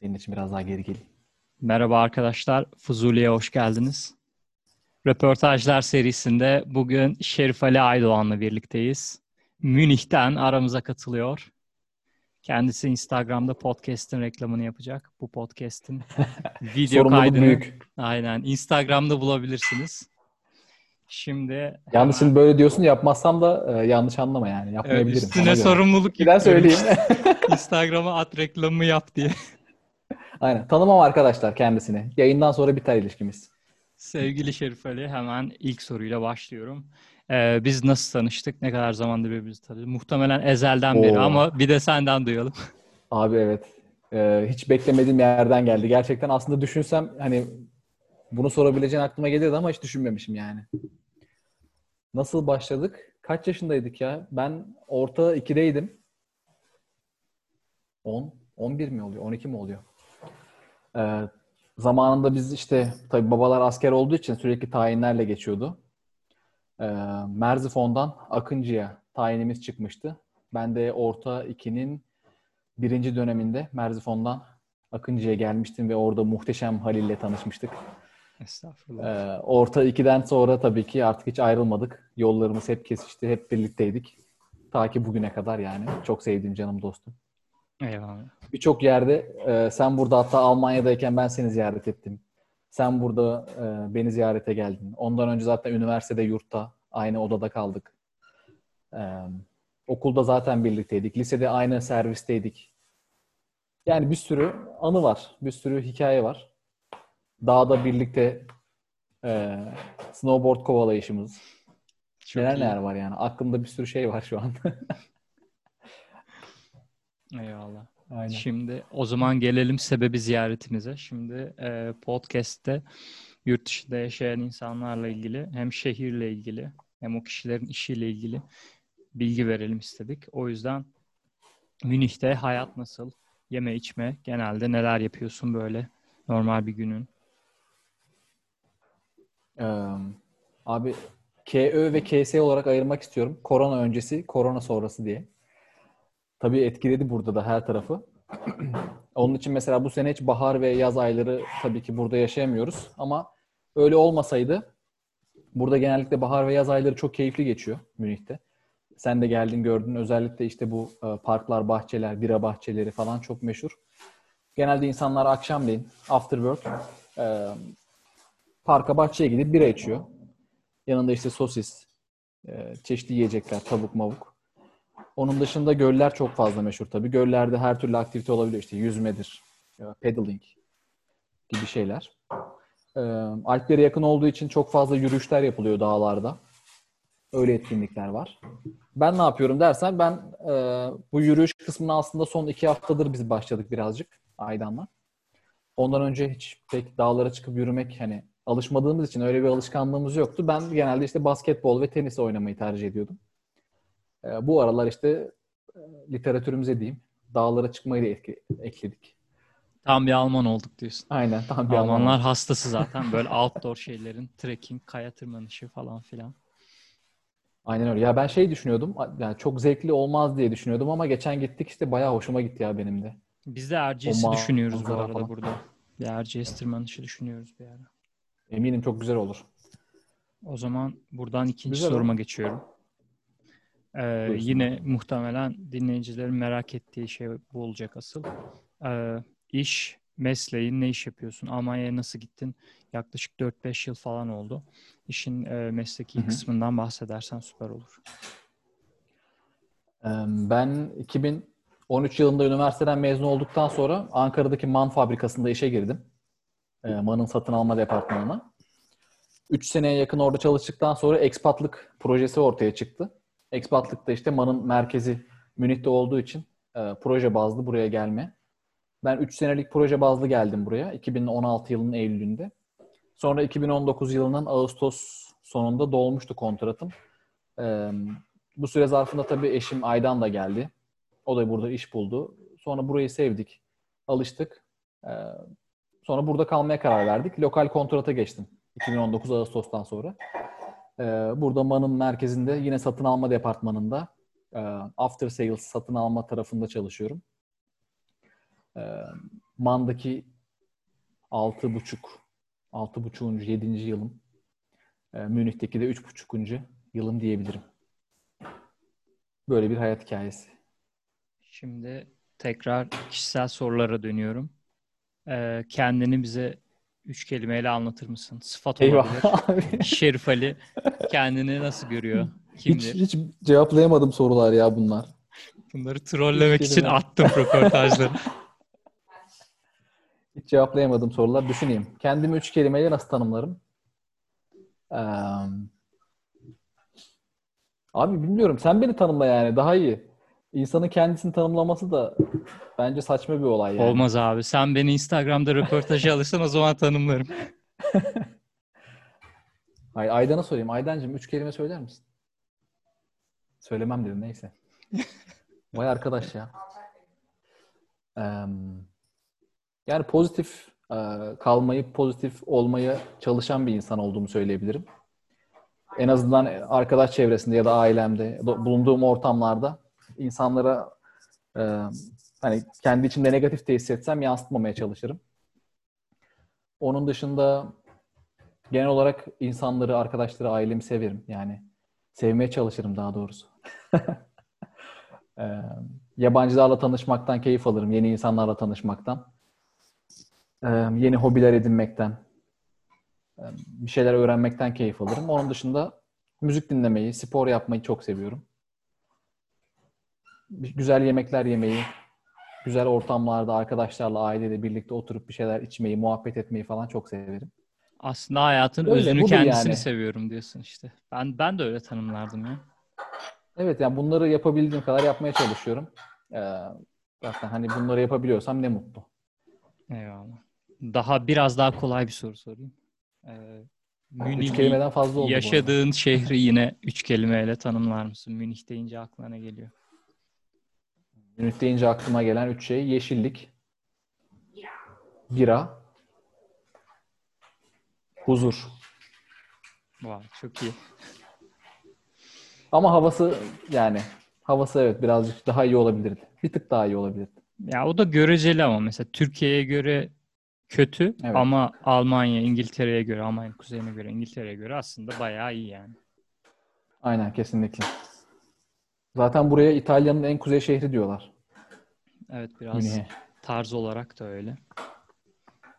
Senin için biraz daha geri geleyim. Merhaba arkadaşlar, Fuzuli'ye hoş geldiniz. Röportajlar serisinde bugün Şerif Ali Aydoğan'la birlikteyiz. Münih'ten aramıza katılıyor. Kendisi Instagram'da podcast'in reklamını yapacak. Bu podcast'in video kaydını büyük. aynen Instagram'da bulabilirsiniz. Şimdi Yalnız şimdi böyle diyorsun yapmazsam da e, yanlış anlama yani. Evet, Yapmayabilirim. Ona üstüne sorumluluk yüklüyorum. söyleyeyim. Instagram'a at reklamımı yap diye. Aynen. Tanımam arkadaşlar kendisini. Yayından sonra biter ilişkimiz. Sevgili Şerif Ali hemen ilk soruyla başlıyorum. Ee, biz nasıl tanıştık? Ne kadar zamandır birbirimizi tanıyoruz? Muhtemelen ezelden beri Oo. ama bir de senden duyalım. Abi evet. E, hiç beklemediğim yerden geldi. Gerçekten aslında düşünsem hani bunu sorabileceğin aklıma gelirdi ama hiç düşünmemişim yani. Nasıl başladık? Kaç yaşındaydık ya? Ben orta 2'deydim. 10, 11 mi oluyor? 12 mi oluyor? Ee, zamanında biz işte tabii babalar asker olduğu için sürekli tayinlerle geçiyordu. Ee, Merzifon'dan Akıncı'ya tayinimiz çıkmıştı. Ben de orta 2'nin birinci döneminde Merzifon'dan Akıncı'ya gelmiştim ve orada muhteşem Halil'le tanışmıştık. Estağfurullah. Ee, orta 2'den sonra tabii ki artık hiç ayrılmadık. Yollarımız hep kesişti, hep birlikteydik. Ta ki bugüne kadar yani. Çok sevdiğim canım dostum. Eyvallah. Birçok yerde e, sen burada hatta Almanya'dayken ben seni ziyaret ettim. Sen burada e, beni ziyarete geldin. Ondan önce zaten üniversitede yurtta aynı odada kaldık. E, okulda zaten birlikteydik. Lisede aynı servisteydik. Yani bir sürü anı var. Bir sürü hikaye var. Dağda birlikte e, snowboard kovalayışımız. Çok neler iyi. neler var yani. Aklımda bir sürü şey var şu an. Eyvallah. Aynen. Şimdi o zaman gelelim sebebi ziyaretimize. Şimdi e, podcast'te yurt dışında yaşayan insanlarla ilgili hem şehirle ilgili hem o kişilerin işiyle ilgili bilgi verelim istedik. O yüzden Münih'te hayat nasıl? Yeme içme genelde neler yapıyorsun böyle normal bir günün? Ee, abi KÖ ve KS olarak ayırmak istiyorum. Korona öncesi, korona sonrası diye. Tabii etkiledi burada da her tarafı. Onun için mesela bu sene hiç bahar ve yaz ayları tabii ki burada yaşayamıyoruz. Ama öyle olmasaydı burada genellikle bahar ve yaz ayları çok keyifli geçiyor Münih'te. Sen de geldin gördün. Özellikle işte bu e, parklar, bahçeler, bira bahçeleri falan çok meşhur. Genelde insanlar akşamleyin, after work, e, parka bahçeye gidip bira içiyor. Yanında işte sosis, e, çeşitli yiyecekler, tavuk mavuk. Onun dışında göller çok fazla meşhur tabii. Göllerde her türlü aktivite olabiliyor. İşte yüzmedir, e, paddling gibi şeyler. E, Alplere yakın olduğu için çok fazla yürüyüşler yapılıyor dağlarda. Öyle etkinlikler var. Ben ne yapıyorum dersen ben e, bu yürüyüş kısmına aslında son iki haftadır biz başladık birazcık Aydan'la. Ondan önce hiç pek dağlara çıkıp yürümek hani alışmadığımız için öyle bir alışkanlığımız yoktu. Ben genelde işte basketbol ve tenis oynamayı tercih ediyordum. Ee, bu aralar işte e, literatürümüze diyeyim dağlara çıkmayı da etki- ekledik. Tam bir Alman olduk diyorsun. Aynen tam bir Almanlar Alman. hastası zaten böyle outdoor şeylerin trekking, kaya tırmanışı falan filan. Aynen öyle. Ya ben şey düşünüyordum. Yani çok zevkli olmaz diye düşünüyordum ama geçen gittik işte bayağı hoşuma gitti ya benim de. Biz de ma- düşünüyoruz bu arada falan. burada. Bir Erciyes tırmanışı düşünüyoruz bir ara. Eminim çok güzel olur. O zaman buradan ikinci Güzel soruma geçiyorum. Ee, yine muhtemelen dinleyicilerin merak ettiği şey bu olacak asıl. Ee, iş, mesleğin ne iş yapıyorsun? Almanya'ya nasıl gittin? Yaklaşık 4-5 yıl falan oldu. İşin e, mesleki Hı hı. kısmından bahsedersen süper olur. Ben 2013 yılında üniversiteden mezun olduktan sonra Ankara'daki MAN fabrikasında işe girdim. MAN'ın satın alma departmanına. 3 seneye yakın orada çalıştıktan sonra ekspatlık projesi ortaya çıktı. Ekspatlık da işte MAN'ın merkezi Münih'te olduğu için e, proje bazlı buraya gelme. Ben 3 senelik proje bazlı geldim buraya 2016 yılının Eylül'ünde. Sonra 2019 yılının Ağustos sonunda dolmuştu kontratım. Ee, bu süre zarfında tabii eşim Aydan da geldi. O da burada iş buldu. Sonra burayı sevdik. Alıştık. Ee, sonra burada kalmaya karar verdik. Lokal kontrata geçtim. 2019 Ağustos'tan sonra. Ee, burada MAN'ın merkezinde yine satın alma departmanında e, after sales satın alma tarafında çalışıyorum. Ee, Man'daki 6,5 6,5. 7. yılım. E, Münih'teki de 3,5. yılım diyebilirim. Böyle bir hayat hikayesi. Şimdi tekrar kişisel sorulara dönüyorum. Ee, kendini bize üç kelimeyle anlatır mısın? Sıfat olabilir. Eyvah. Şerif Ali kendini nasıl görüyor? hiç, Kimdir? hiç cevaplayamadım sorular ya bunlar. Bunları trollemek Üç için kelime. attım röportajları. Hiç cevaplayamadım sorular. Düşüneyim. Kendimi üç kelimeyle nasıl tanımlarım? Ee, abi bilmiyorum. Sen beni tanımla yani. Daha iyi. İnsanın kendisini tanımlaması da bence saçma bir olay yani. Olmaz abi. Sen beni Instagram'da röportaj alırsan o zaman tanımlarım. Ay, Aydan'a sorayım. Aydancığım üç kelime söyler misin? Söylemem dedim neyse. Vay arkadaş ya. Ee, yani pozitif e, kalmayı, pozitif olmaya çalışan bir insan olduğumu söyleyebilirim. En azından arkadaş çevresinde ya da ailemde, bulunduğum ortamlarda insanlara e, hani kendi içimde negatif de hissetsem yansıtmamaya çalışırım. Onun dışında genel olarak insanları, arkadaşları, ailemi severim. Yani sevmeye çalışırım daha doğrusu. Ee, yabancılarla tanışmaktan keyif alırım. Yeni insanlarla tanışmaktan. Ee, yeni hobiler edinmekten. ee, bir şeyler öğrenmekten keyif alırım. Onun dışında müzik dinlemeyi, spor yapmayı çok seviyorum. Güzel yemekler yemeyi, güzel ortamlarda arkadaşlarla, aileyle birlikte oturup bir şeyler içmeyi, muhabbet etmeyi falan çok severim. Aslında hayatın Öyle, özünü kendisini yani. seviyorum diyorsun işte. Ben ben de öyle tanımlardım ya. Evet yani bunları yapabildiğim kadar yapmaya çalışıyorum. Ee, zaten hani bunları yapabiliyorsam ne mutlu. Eyvallah. Daha biraz daha kolay bir soru sorayım. Ee, Üç Münih'i kelimeden fazla oldu yaşadığın şehri yine üç kelimeyle tanımlar mısın? Münih deyince aklına ne geliyor? Münih deyince aklıma gelen üç şey yeşillik, bira, huzur. Vay çok iyi. Ama havası yani havası evet birazcık daha iyi olabilirdi. Bir tık daha iyi olabilirdi. Ya o da göreceli ama mesela Türkiye'ye göre kötü Evet. ama Almanya, İngiltere'ye göre, Almanya kuzeyine göre, İngiltere'ye göre aslında bayağı iyi yani. Aynen kesinlikle. Zaten buraya İtalya'nın en kuzey şehri diyorlar. Evet biraz Münih'e. tarz olarak da öyle.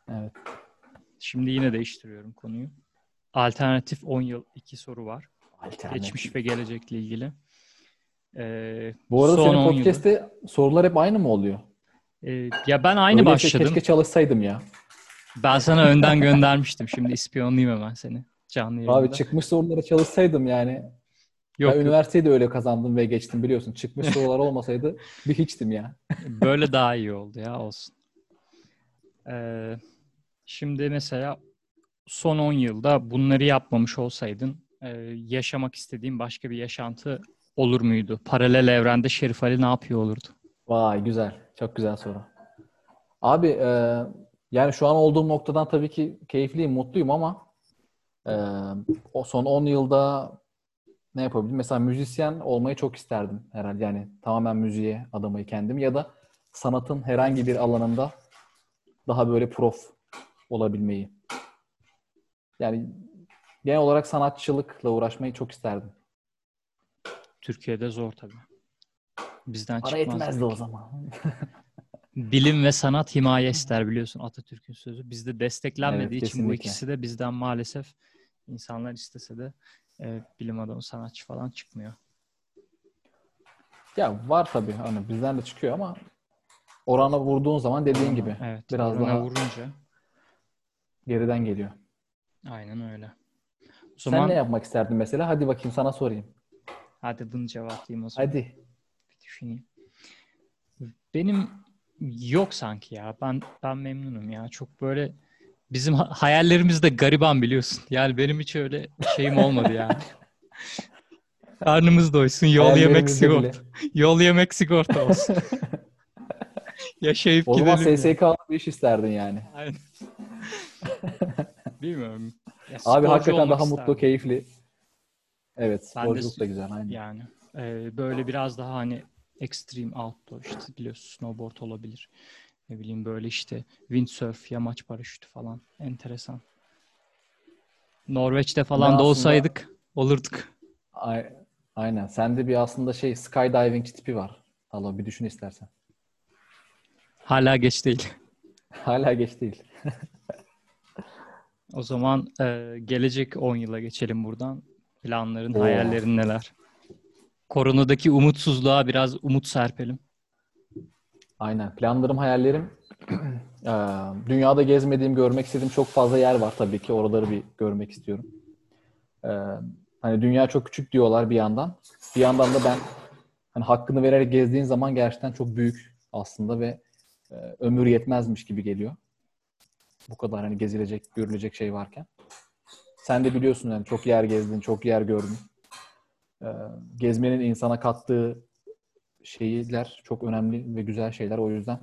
Evet. Şimdi yine değiştiriyorum konuyu. Alternatif 10 yıl iki soru var. Alternatif. Geçmiş ve gelecekle ilgili. Ee, Bu arada senin 10 yılı- podcast'te sorular hep aynı mı oluyor? Ee, ya ben aynı Öyleyse başladım. Keşke çalışsaydım ya. Ben sana önden göndermiştim. Şimdi ispiyonlayayım hemen seni. Canlı yayında. Abi çıkmış sorulara çalışsaydım yani. Yok, ben yok. üniversiteyi de öyle kazandım ve geçtim biliyorsun. Çıkmış sorular olmasaydı bir hiçtim ya. Böyle daha iyi oldu ya olsun. Ee, şimdi mesela son 10 yılda bunları yapmamış olsaydın e, yaşamak istediğin başka bir yaşantı olur muydu? Paralel evrende Şerif Ali ne yapıyor olurdu? Vay güzel. Çok güzel soru. Abi e, yani şu an olduğum noktadan tabii ki keyifliyim, mutluyum ama e, o son 10 yılda ne yapabildim? Mesela müzisyen olmayı çok isterdim herhalde. Yani tamamen müziğe adamayı kendim ya da sanatın herhangi bir alanında daha böyle prof olabilmeyi. Yani genel olarak sanatçılıkla uğraşmayı çok isterdim. Türkiye'de zor tabii. Bizden Para çıkmaz. etmezdi o zaman. Bilim ve sanat himaye ister biliyorsun Atatürk'ün sözü. Bizde desteklenmediği Evet, için bu ikisi de bizden maalesef insanlar istese de e, bilim adamı, sanatçı falan çıkmıyor. Ya var tabii hani bizden de çıkıyor ama orana vurduğun zaman dediğin gibi Evet. biraz daha vurunca geriden geliyor. aynen öyle. O Sen zaman ne yapmak isterdin mesela? Hadi bakayım sana sorayım. hadi bunu cevaplayayım o zaman. Hadi. Bir düşüneyim. Benim yok sanki ya. Ben ben memnunum ya. Çok böyle bizim ha- hayallerimiz de gariban biliyorsun. Yani benim hiç öyle şeyim olmadı yani. Karnımız doysun, yol yemek sigorta. Yol yemek sigorta olsun. Yaşayıp O zaman gidelim. ya. SSK'lı bir iş isterdin yani. Aynen. Bilmiyorum. Ya Abi hakikaten daha mutlu, isterdim. keyifli. Evet, sporculuk da güzel. Aynen. Yani e, böyle biraz daha hani extreme outdoor işte biliyorsun snowboard olabilir. Ne bileyim böyle işte windsurf, yamaç paraşütü falan. Enteresan. Norveç'te falan Ben da aslında- olsaydık olurduk. Ay- Aynen. Sende bir aslında şey skydiving tipi var. Allah bir düşün istersen. Hala geç değil. Hala geç değil. O zaman e, gelecek 10 yıla geçelim buradan. Planların, Oo. hayallerin neler? Koronadaki umutsuzluğa biraz umut serpelim. Aynen. Planlarım, hayallerim. Dünyada gezmediğim, görmek istediğim çok fazla yer var tabii ki. Oraları bir görmek istiyorum. Hani dünya çok küçük diyorlar bir yandan. Bir yandan da ben hani hakkını vererek gezdiğin zaman gerçekten çok büyük aslında ve ömür yetmezmiş gibi geliyor. Bu kadar hani gezilecek, görülecek şey varken. Sen de biliyorsun yani çok yer gezdin, çok yer gördün. Gezmenin insana kattığı şeyler çok önemli ve güzel şeyler. O yüzden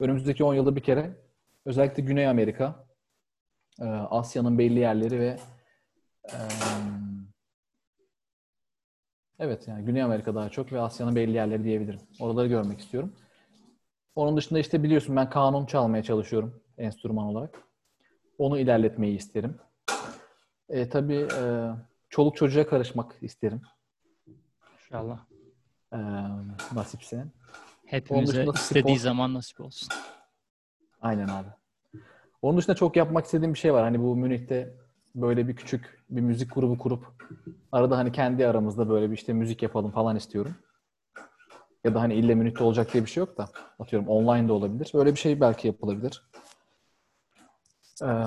önümüzdeki 10 yılda bir kere özellikle Güney Amerika, e, Asya'nın belli yerleri ve e, evet yani Güney Amerika daha çok ve Asya'nın belli yerleri diyebilirim. Oraları görmek istiyorum. Onun dışında işte biliyorsun ben kanun çalmaya çalışıyorum enstrüman olarak. Onu ilerletmeyi isterim. E, tabii e, çoluk çocuğa karışmak isterim. İnşallah. E, nasipse. Hepimize istediği spor- zaman nasip olsun. Aynen abi. Onun dışında çok yapmak istediğim bir şey var. Hani bu Münih'te böyle bir küçük bir müzik grubu kurup arada hani kendi aramızda böyle bir işte müzik yapalım falan istiyorum. Ya da hani ille Münih'te olacak diye bir şey yok da atıyorum online de olabilir. Öyle bir şey belki yapılabilir. Eee,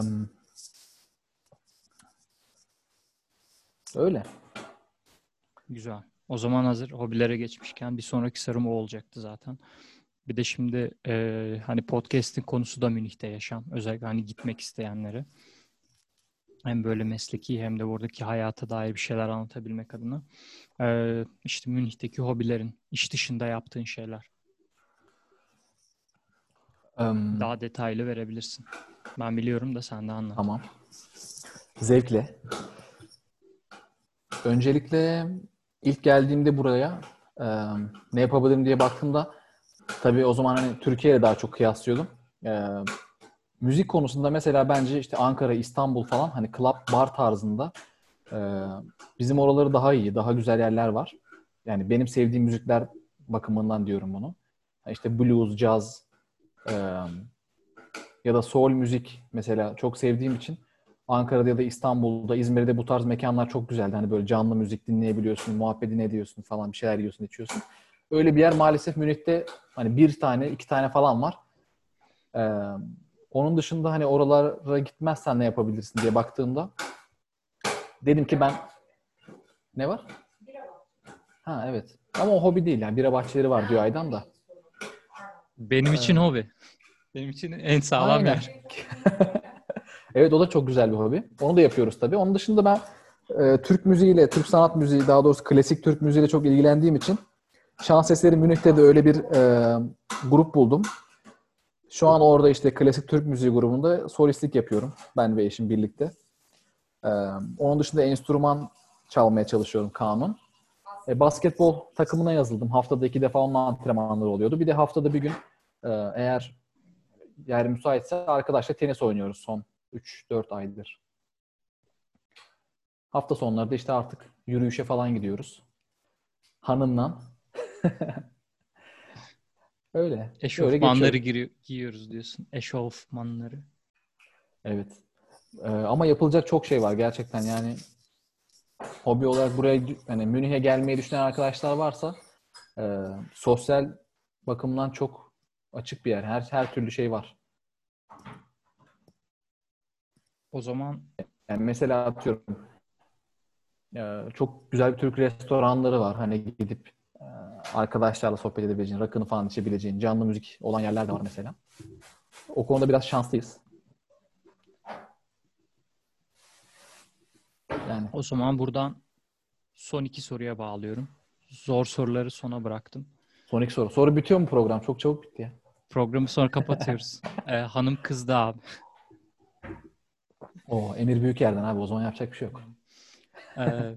öyle. Güzel. O zaman hazır hobilere geçmişken bir sonraki sorum o olacaktı zaten. Bir de şimdi e, hani podcast'in konusu da Münih'te yaşam. Özellikle hani gitmek isteyenlere. Hem böyle mesleki hem de oradaki hayata dair bir şeyler anlatabilmek adına. E, işte Münih'teki hobilerin, iş dışında yaptığın şeyler. Eee, Daha detaylı verebilirsin. Ben biliyorum da sen de anlat. Tamam. Zevkle. Öncelikle ilk geldiğimde buraya e, ne yapabilirim diye baktığımda tabii o zaman hani Türkiye'yle daha çok kıyaslıyordum. E, müzik konusunda mesela bence işte Ankara, İstanbul falan hani club, bar tarzında e, bizim oraları daha iyi, daha güzel yerler var. Yani benim sevdiğim müzikler bakımından diyorum bunu. İşte blues, caz, e, ya da soul müzik mesela çok sevdiğim için Ankara'da ya da İstanbul'da, İzmir'de bu tarz mekanlar çok güzeldi. Hani böyle canlı müzik dinleyebiliyorsun, muhabbetini ediyorsun falan bir şeyler yiyorsun, içiyorsun. Öyle bir yer maalesef Münih'te hani bir tane, iki tane falan var. Ee, onun dışında hani oralara gitmezsen ne yapabilirsin diye baktığımda dedim ki ben ne var? Ha evet. Ama o hobi değil yani. Bira bahçeleri var diyor Aydan da. Benim için hobi. Benim için en sağlam Aynen. yer. evet o da çok güzel bir hobi. Onu da yapıyoruz tabii. Onun dışında ben e, Türk müziğiyle, Türk sanat müziği daha doğrusu klasik Türk müziğiyle çok ilgilendiğim için Şans Eseri Münih'te de öyle bir e, grup buldum. Şu an orada işte klasik Türk müziği grubunda solistlik yapıyorum. Ben ve eşim birlikte. E, onun dışında enstrüman çalmaya çalışıyorum kanun. E, basketbol takımına yazıldım. Haftada iki defa onun antrenmanları oluyordu. Bir de haftada bir gün e, eğer yer müsaitse arkadaşla tenis oynuyoruz son 3-4 aydır. Hafta sonları da işte artık yürüyüşe falan gidiyoruz. Hanımla. Öyle. Eşofmanları giriyor- giyiyoruz diyorsun. Eşofmanları. Evet. Ee, ama yapılacak çok şey var gerçekten yani hobi olarak buraya hani Münih'e gelmeyi düşünen arkadaşlar varsa e, sosyal bakımdan çok açık bir yer. Her her türlü şey var. O zaman Yani mesela atıyorum e, çok güzel bir Türk restoranları var. Hani gidip e, arkadaşlarla sohbet edebileceğin, rakını falan içebileceğin, canlı müzik olan yerler de var mesela. O konuda biraz şanslıyız. Yani o zaman buradan son iki soruya bağlıyorum. Zor soruları sona bıraktım. son iki soru. Soru bitiyor mu program? Çok çabuk bitti ya. Programı sonra kapatıyoruz. Ee, hanım kızdı abi. O Emir Büyüker'den abi o zaman yapacak bir şey yok. Ee,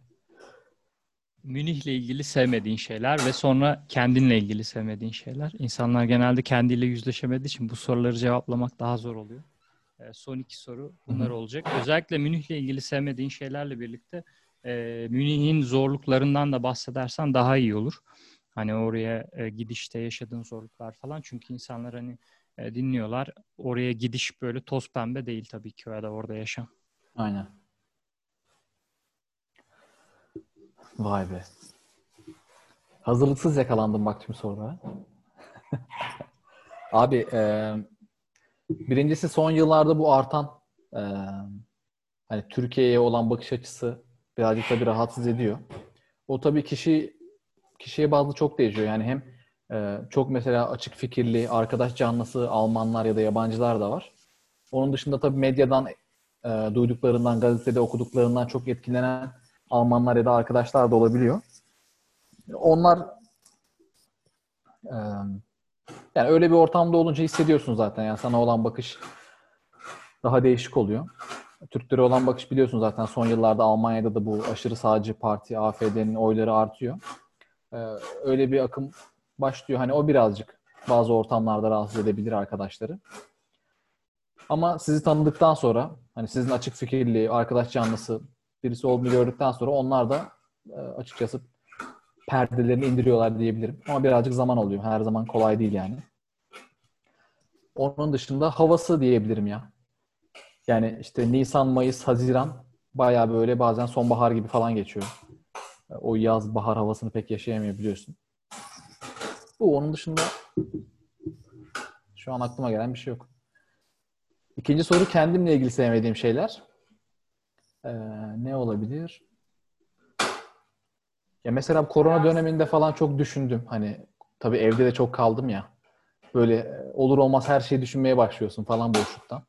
Münih'le ilgili sevmediğin şeyler ve sonra kendinle ilgili sevmediğin şeyler. İnsanlar genelde kendiyle yüzleşemediği için bu soruları cevaplamak daha zor oluyor. E, son iki soru bunlar olacak. Özellikle Münih'le ilgili sevmediğin şeylerle birlikte e, Münih'in zorluklarından da bahsedersen daha iyi olur. Hani oraya e, gidişte yaşadığın zorluklar falan. Çünkü insanlar hani e, dinliyorlar. Oraya gidiş böyle toz pembe değil tabii ki ya da orada yaşam. Aynen. Vay be. Hazırlıksız yakalandım bak tüm sorulara. Abi e, birincisi son yıllarda bu artan e, hani Türkiye'ye olan bakış açısı birazcık da bir rahatsız ediyor. O tabii kişi kişiye bağlı çok değişiyor. Yani hem e, çok mesela açık fikirli arkadaş canlısı Almanlar ya da yabancılar da var. Onun dışında tabii medyadan e, duyduklarından, gazetede okuduklarından çok etkilenen Almanlar ya da arkadaşlar da olabiliyor. Onlar e, yani öyle bir ortamda olunca hissediyorsun zaten. Yani sana olan bakış daha değişik oluyor. Türklere olan bakış biliyorsun zaten son yıllarda Almanya'da da bu aşırı sağcı parti AFD'nin oyları artıyor. E, öyle bir akım başlıyor. Hani o birazcık bazı ortamlarda rahatsız edebilir arkadaşları. Ama sizi tanıdıktan sonra hani sizin açık fikirli, arkadaş canlısı birisi olduğunu gördükten sonra onlar da e, açıkçası perdelerini indiriyorlar diyebilirim. Ama birazcık zaman oluyor. Her zaman kolay değil yani. Onun dışında havası diyebilirim ya. Yani işte Nisan, Mayıs, Haziran bayağı böyle bazen sonbahar gibi falan geçiyor. O yaz, bahar havasını pek yaşayamayabiliyorsun. Bu onun dışında şu an aklıma gelen bir şey yok. İkinci soru kendimle ilgili sevmediğim şeyler. Ee, ne olabilir? Ya mesela korona döneminde falan çok düşündüm. Hani tabii evde de çok kaldım ya. Böyle e, olur olmaz her şeyi düşünmeye başlıyorsun falan boşluktan.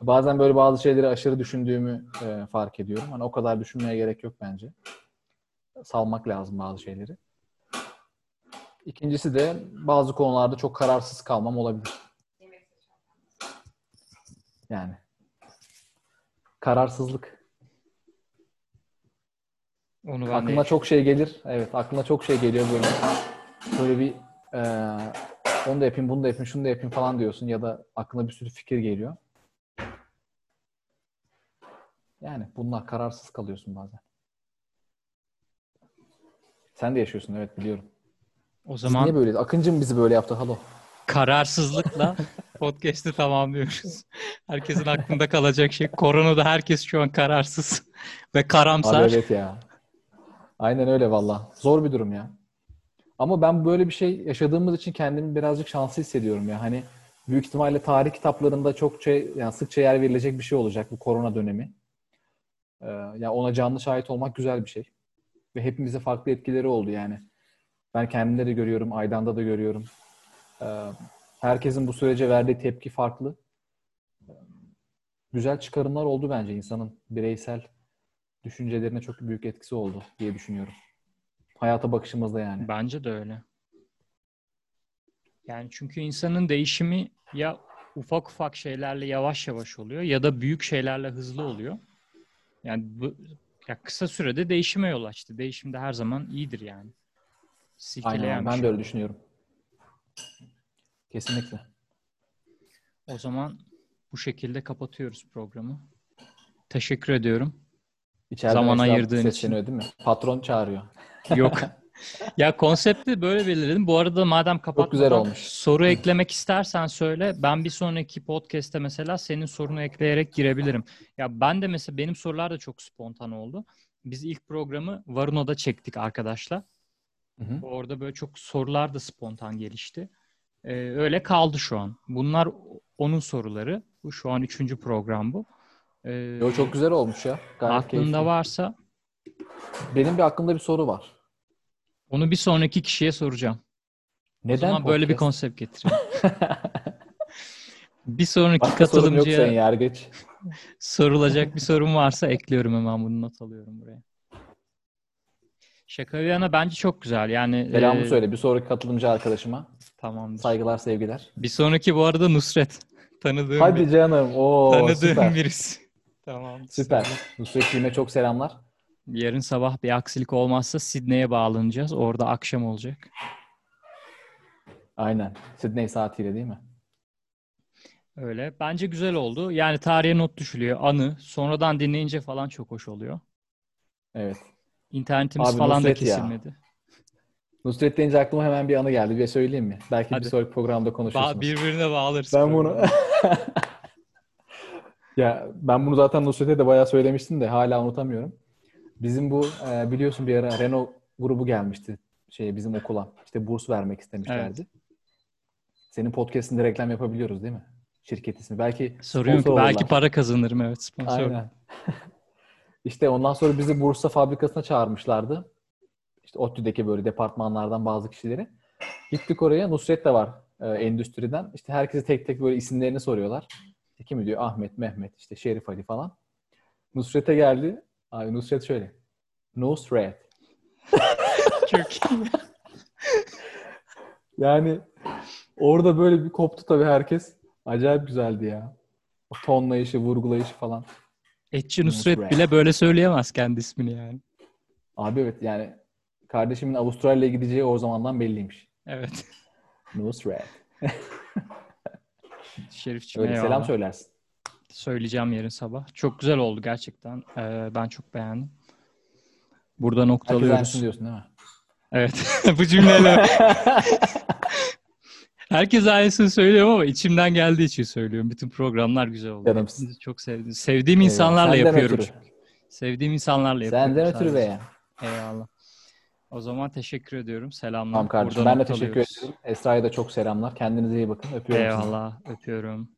Bazen böyle bazı şeyleri aşırı düşündüğümü e, fark ediyorum. Hani o kadar düşünmeye gerek yok bence. Salmak lazım bazı şeyleri. İkincisi de bazı konularda çok kararsız kalmam olabilir. Yani kararsızlık. Onu ben de Aklına çok şey gelir. Evet, aklına çok şey geliyor böyle. Böyle bir e, onu da yapayım, bunu da yapayım, şunu da yapayım falan diyorsun ya da aklına bir sürü fikir geliyor. Yani bunlar kararsız kalıyorsun bazen. Sen de yaşıyorsun evet biliyorum. O Biz zaman niye böyleyiz? Akıncı mı bizi böyle yaptı? Halo. kararsızlıkla podcast'i tamamlıyoruz. Herkesin aklında kalacak şey. Koronada herkes şu an kararsız ve Abi karamsar. evet ya. Aynen öyle valla. Zor bir durum ya. Ama ben böyle bir şey yaşadığımız için kendimi birazcık şanslı hissediyorum ya. Hani büyük ihtimalle tarih kitaplarında çokça yani sıkça yer verilecek bir şey olacak bu korona dönemi. Ee, yani ona canlı şahit olmak güzel bir şey. Ve hepimize farklı etkileri oldu yani. Ben kendimde de görüyorum, Aydan'da da görüyorum. Ee, herkesin bu sürece verdiği tepki farklı. Güzel çıkarımlar oldu bence insanın bireysel düşüncelerine çok büyük etkisi oldu diye düşünüyorum. Hayata bakışımızda yani. Bence de öyle. Yani çünkü insanın değişimi ya ufak ufak şeylerle yavaş yavaş oluyor ya da büyük şeylerle hızlı oluyor. Yani bu ya kısa sürede değişime yol açtı. Değişim de her zaman iyidir yani. Aynen ben de öyle düşünüyorum. Kesinlikle. O zaman bu şekilde kapatıyoruz programı. Teşekkür ediyorum. İçeriden Zaman ayırdığın için. değil mi? Patron çağırıyor. Yok. ya konsepti böyle belirledim. Bu arada madem kapatmadan güzel olmuş. soru eklemek istersen söyle. Ben bir sonraki podcast'te mesela senin sorunu ekleyerek girebilirim. Ya ben de mesela benim sorular da çok spontan oldu. Biz ilk programı Varuna'da çektik arkadaşlar. Hı hı. Orada böyle çok sorular da spontan gelişti. Ee, öyle kaldı şu an. Bunlar onun soruları. Bu şu an üçüncü program bu. Ee, Yo, çok güzel olmuş ya. Gayet aklında keyifli. varsa Benim bir aklımda bir soru var. onu bir sonraki kişiye soracağım. Neden o zaman böyle bir konsept getireyim. bir sonraki Başka yok katılımcıya Sayın Yargıç. sorulacak bir sorum varsa ekliyorum hemen bunu not alıyorum buraya. Şaka bir yana bence çok güzel. Yani Selamı e, söyle bir sonraki katılımcı arkadaşıma. Tamamdır. Saygılar, sevgiler. Bir sonraki bu arada Nusret. Tanıdığım Hadi bir, canım. Oo, tanıdığım süper. birisi. Tamam. Süper. Nusret Gül'e çok selamlar. Yarın sabah bir aksilik olmazsa Sydney'e bağlanacağız. Orada akşam olacak. Aynen. Sydney saatiyle değil mi? Öyle. Bence güzel oldu. Yani tarihe not düşülüyor. Anı. Sonradan dinleyince falan çok hoş oluyor. Evet. İnternetimiz Abi falan da Nusret ya. kesilmedi. Nusret deyince aklıma hemen bir anı geldi. Bir söyleyeyim mi? Belki Hadi. bir sonraki programda konuşursunuz. Ba- birbirine bağlarız. Ben bunu ya ben bunu zaten Nusret'e de bayağı söylemiştim de hala unutamıyorum. Bizim bu e, biliyorsun bir ara Renault grubu gelmişti şey bizim okula. İşte burs vermek istemişlerdi. Senin podcast'inde reklam yapabiliyoruz değil mi? Şirket ismi. Belki Soruyorum ki belki para kazanırım evet sponsor. Aynen. işte ondan sonra bizi Bursa fabrikasına çağırmışlardı. İşte ODTÜ'deki böyle departmanlardan bazı kişileri. Gittik oraya. Nusret de var e, endüstriden. İşte herkese tek tek böyle isimlerini soruyorlar. İşte kimi diyor? Ahmet, Mehmet, işte Şerif Ali falan. Nusret'e geldi. Abi Nusret şöyle. Nusret. Çok iyi. Yani orada böyle bir koptu tabii herkes. Acayip güzeldi ya. O tonlayışı, vurgulayışı falan. Etçi Nusret Nusret. bile böyle söyleyemez kendi ismini yani. Abi evet yani kardeşimin Avustralya'ya gideceği o zamandan belliymiş. Evet. Nusret. Şerifçim Öyle selam söylersin. Söyleyeceğim yarın sabah. Çok güzel oldu gerçekten. Ee, ben çok beğendim. Burada Herkes noktalıyoruz. aynısını diyorsun değil mi? Evet. Bu cümleyle. Herkes aynısını söylüyorum ama içimden geldiği için söylüyorum. Bütün programlar güzel oldu. Canımsın. Hepinizi çok sevdim. Sevdiğim insanlarla Senden yapıyorum ötürü. Sevdiğim insanlarla yapıyorum. Senden ötürü be ya. Eyvallah. O zaman teşekkür ediyorum. Selamlar. Tamam kardeşim. Burada Ben de teşekkür ederim. Esra'ya da çok selamlar. Kendinize iyi bakın. Öpüyorum sizi. Eyvallah. Öpüyorum.